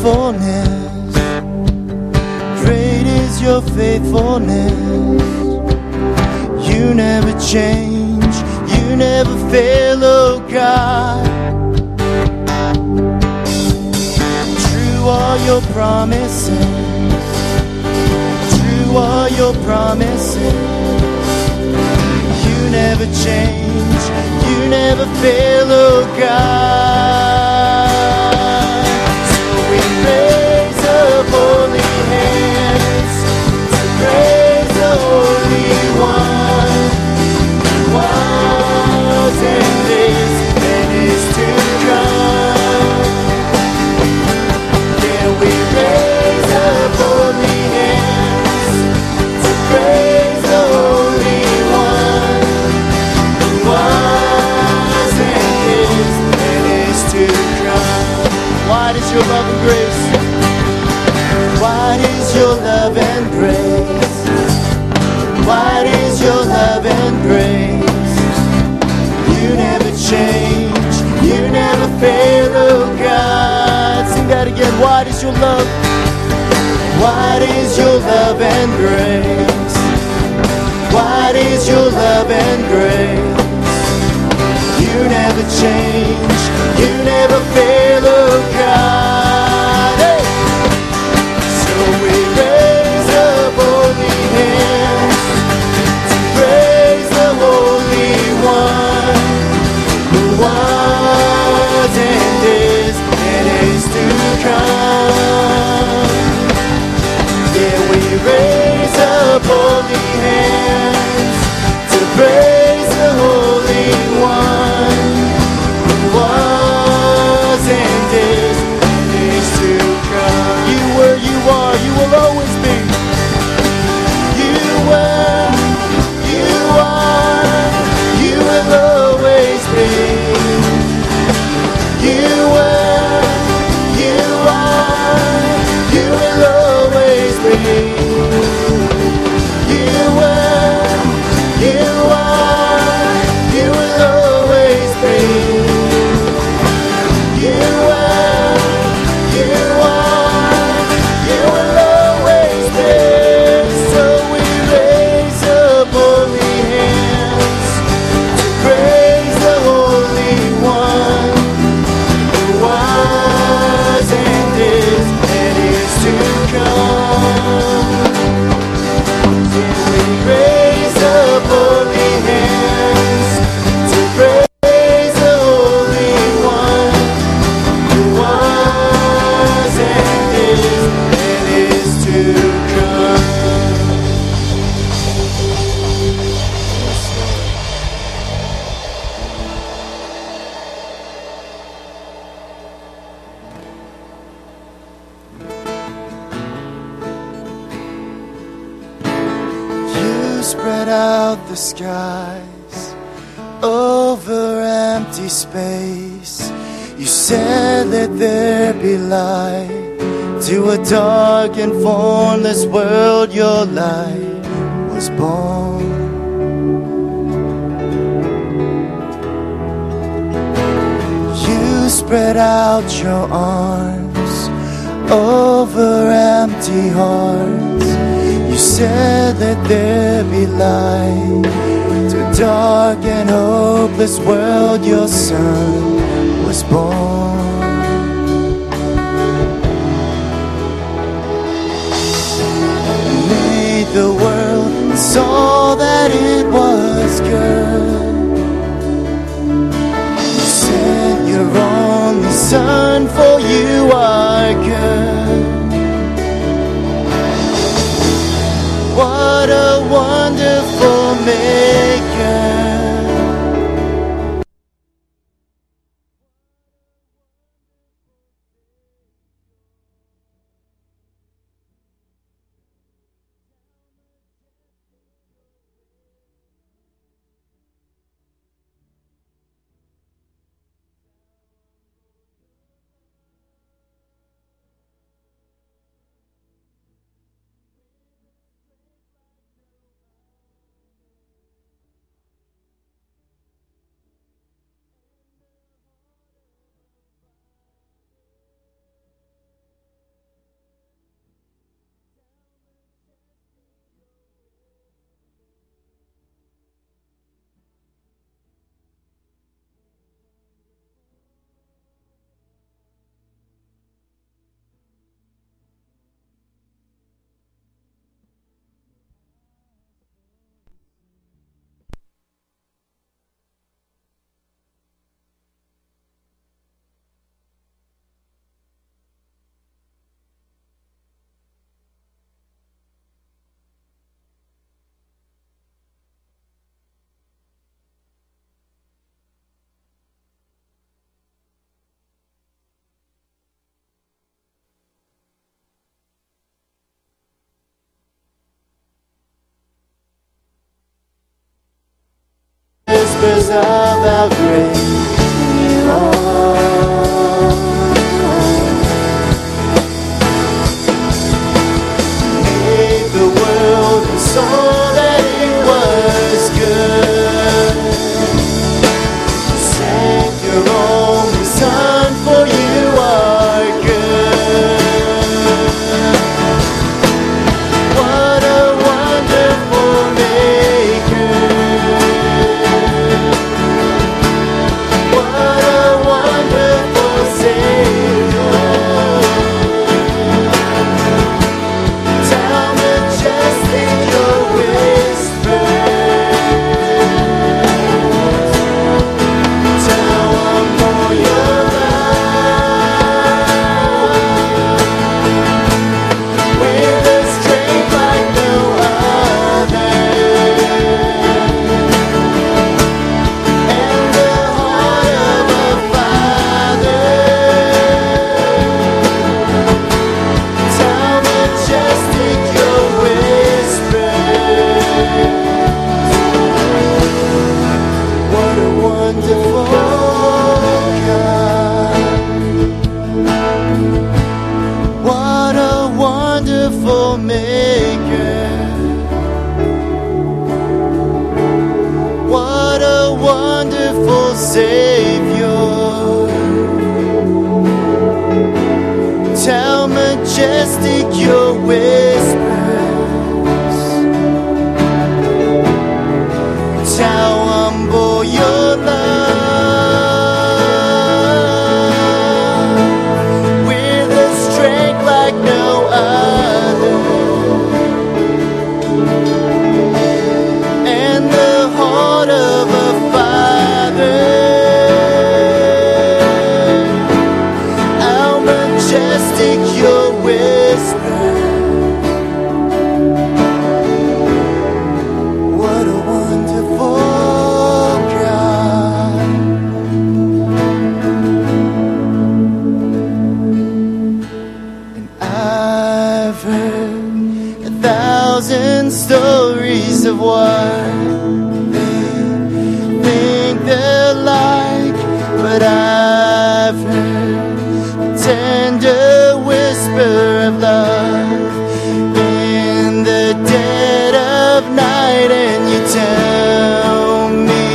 faithfulness. Great is your faithfulness. You never change, you never fail, oh God. True are your promises, true are your promises. You never change, you never fail, oh God. love and grace. You never change, you never fail, oh God. Sing that again. Your love? Your love and grace? Your love and grace? You never change, you never fail. Spread out the skies over empty space. You said, Let there be light to a dark and formless world. Your light was born. You spread out your arms over empty hearts. You said that there be light to a dark and hopeless world. Your son was born. You Made the world and saw that it was good. You sent your only son, for you are good. What a wonderful maker. Whispers of how great think they're like I've heard. Tender whisper of love in the dead of night, and you tell me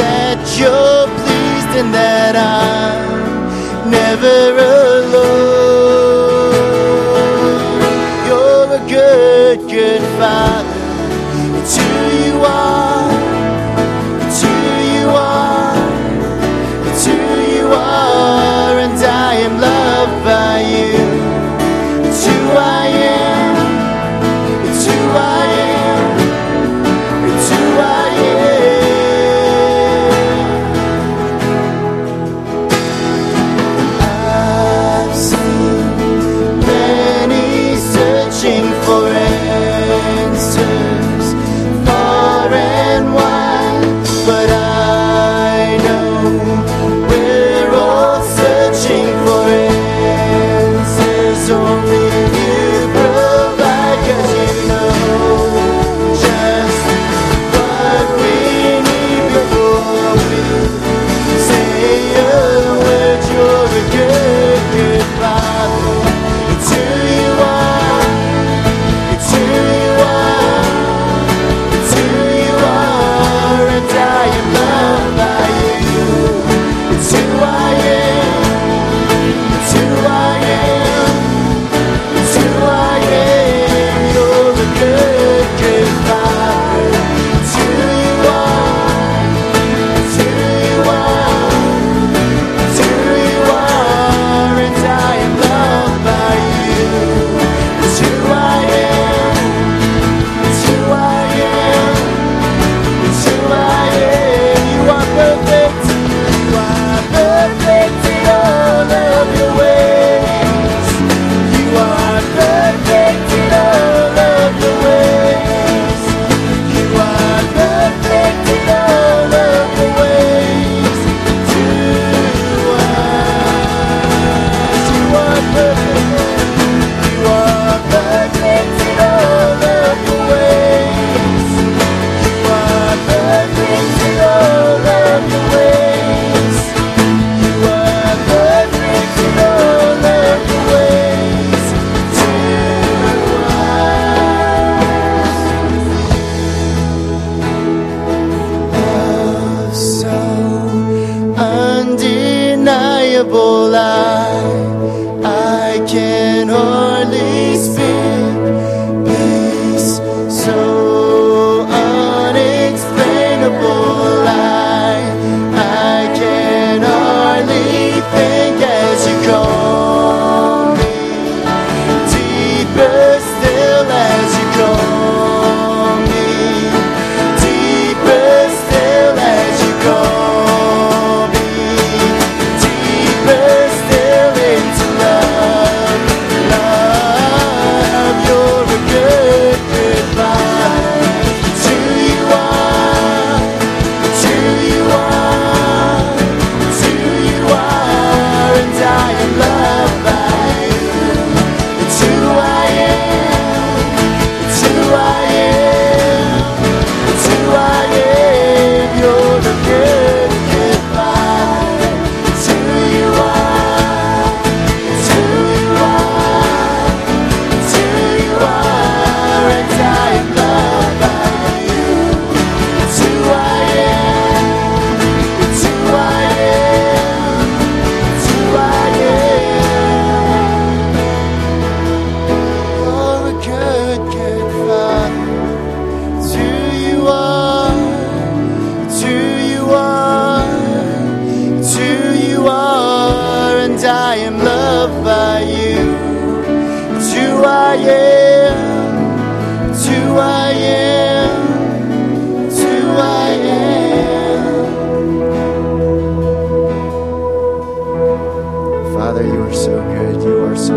that you're pleased and that I'm never alone.